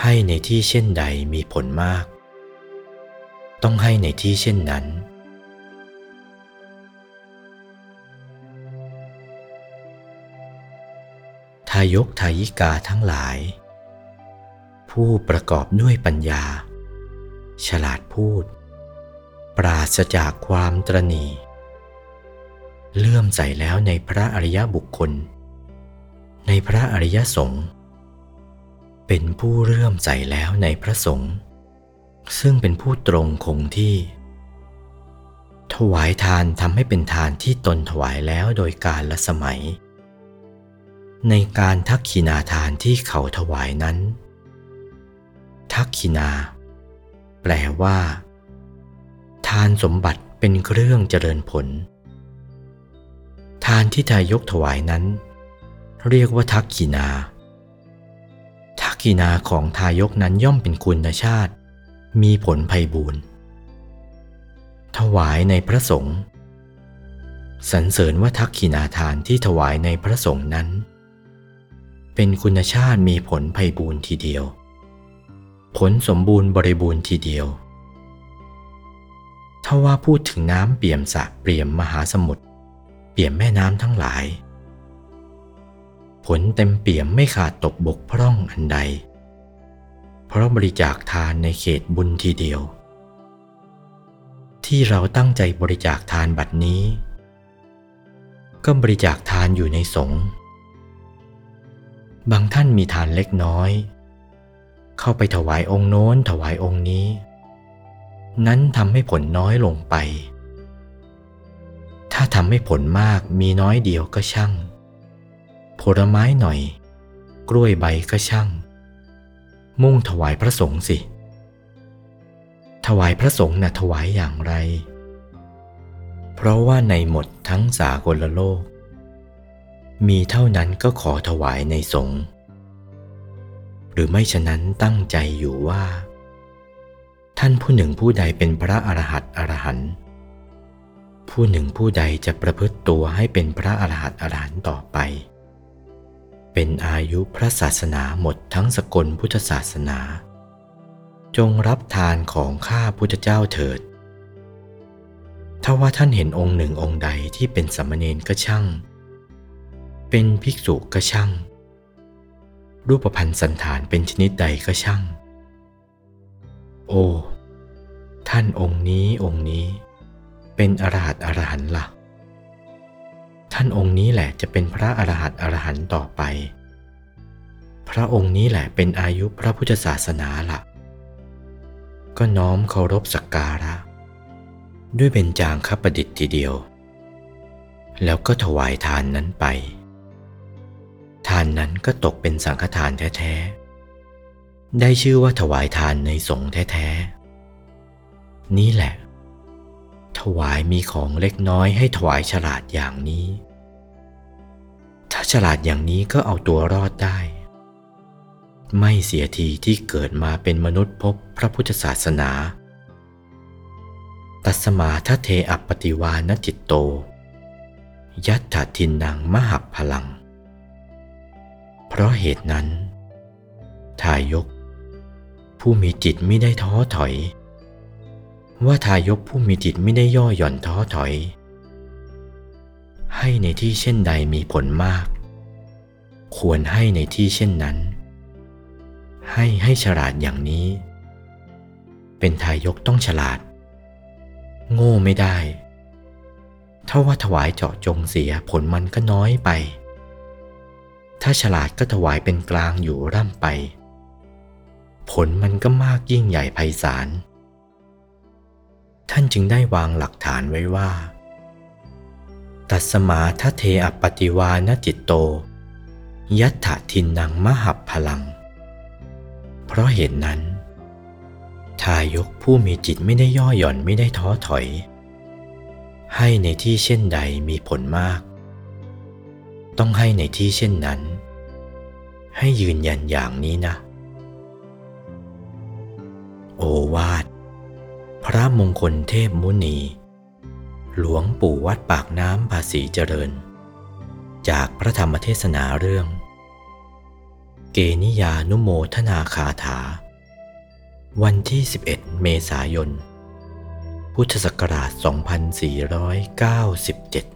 ให้ในที่เช่นใดมีผลมาก ต้องให้ในที่เช่นนั้น ทายกทายิกาทั้งหลาย ผู้ประกอบด้วยปัญญา ฉลาดพูด ปราศจากความตรณีเลื่อมใสแล้วในพระอริยบุคคล ในพระอริยสงฆ์ เป็นผู้เลื่อมใสแล้วในพระสงฆ์ซึ่งเป็นผู้ตรงคงที่ ถวายทานทำให้เป็นทานที่ตนถวายแล้วโดยการละสมัย ในการทักขินาทานที่เขาถวายนั้น ทักขินา แปลว่า ทานสมบัติเป็นเครื่องเจริญผล ทานที่ทายกถวายนั้น เรียกว่าทักขินา ทักขินาของทายกนั้นย่อมเป็นคุณชาติ มีผลภัยบูรณ์ถวายในพระสงฆ์สรรเสริญว่าทักขินาทานที่ถวายในพระสงฆ์นั้น เป็นคุณชาติมีผลภัยบูรณ์ทีเดียว ผลสมบูรณ์บริบูรณ์ทีเดียวถ้าว่าพูดถึงน้ำเปี่ยมสระเปี่ยมมหาสมุทรเปี่ยมแม่น้ำทั้งหลาย ผลเต็มเปี่ยมไม่ขาดตกบกพร่องอันใด เพราะบริจาคทานในเขตบุญทีเดียว ที่เราตั้งใจบริจาคทานบัดนี้ ก็บริจาคทานอยู่ในสงฆ์บางท่านมีทานเล็กน้อย เข้าไปถวายองค์โน้นถวายองค์นี้ นั้นทำให้ผลน้อยลงไป ถ้าทำให้ผลมากมีน้อยเดียวก็ช่าง ผลไม้หน่อย กล้วยใบก็ช่าง มุ่งถวายพระสงฆ์สิ ถวายพระสงฆ์นะ่ะถวายอย่างไร เพราะว่าในหมดทั้งสากลโลก มีเท่านั้นก็ขอถวายในสงฆ์หรือไม่ฉะนั้นตั้งใจอยู่ว่า ท่านผู้หนึ่งผู้ใดเป็นพระอรหัตอรหันต์ผู้หนึ่งผู้ใดจะประพฤติตัวให้เป็นพระอรหัตอรหันต์ต่อไป เป็นอายุพระศาสนาหมดทั้งสกลพุทธศาสนา จงรับทานของข้าพุทธเจ้าเถิด ถ้าว่าท่านเห็นองค์หนึ่งองค์ใดที่เป็นสมณเณรก็ช่าง เป็นภิกษุก็ช่าง รูปพันธ์สันฐานเป็นชนิดใดก็ช่าง โอ้ ท่านองค์นี้องค์นี้ เป็นอรหัตอรหันต์ละ่ะ ท่านองค์นี้แหละจะเป็นพระอรหันต์อรหันต์ต่อไป พระองค์นี้แหละเป็นอายุพระพุทธศาสนาละ่ะก็น้อมเคารพสักการะ ด้วยเป็นจางคประดิษฐ์ทีเดียว แล้วก็ถวายทานนั้นไป ทานนั้นก็ตกเป็นสังฆทานแท้ๆ ได้ชื่อว่าถวายทานในสงฆ์แท้ๆ นี่แหละ ถวายมีของเล็กน้อยให้ถวายฉลาดอย่างนี้ ถ้าฉลาดอย่างนี้ก็เอาตัวรอดได้ ไม่เสียทีที่เกิดมาเป็นมนุษย์พบพระพุทธศาสนา ตัสมาทเทอปติวานจิตโต ยัตถทินนางมหับพลัง เพราะเหตุนั้น ทายก ผู้มีจิตไม่ได้ท้อถอย ว่าทายกผู้มีจิตไม่ได้ย่อหย่อนท้อถอย ให้ในที่เช่นใดมีผลมาก ควรให้ในที่เช่นนั้น ให้ให้ฉลาดอย่างนี้ เป็นทายกต้องฉลาด โง่ไม่ได้ ถ้าว่าถวายเจาะจงเสียผลมันก็น้อยไป ถ้าฉลาดก็ถวายเป็นกลางอยู่ร่ำไป ผลมันก็มากยิ่งใหญ่ไพศาล ท่านจึงได้วางหลักฐานไว้ว่า ตัสมาทะเทอปติวานจิตโต ยัตถทินนางมหับพลัง เพราะเหตุนั้น ทายกผู้มีจิตไม่ได้ย่อหย่อนไม่ได้ท้อถอย ให้ในที่เช่นใดมีผลมาก ต้องให้ในที่เช่นนั้น ให้ยืนยันอย่างนี้นะ โอวาท ระมงคลเทพมุนี หลวงปู่วัดปากน้ำภาษีเจริญ จากพระธรรมเทศนาเรื่อง เกนิยานุโมทนาคาถา วันที่ 11 เมษายน พุทธศักราช 2497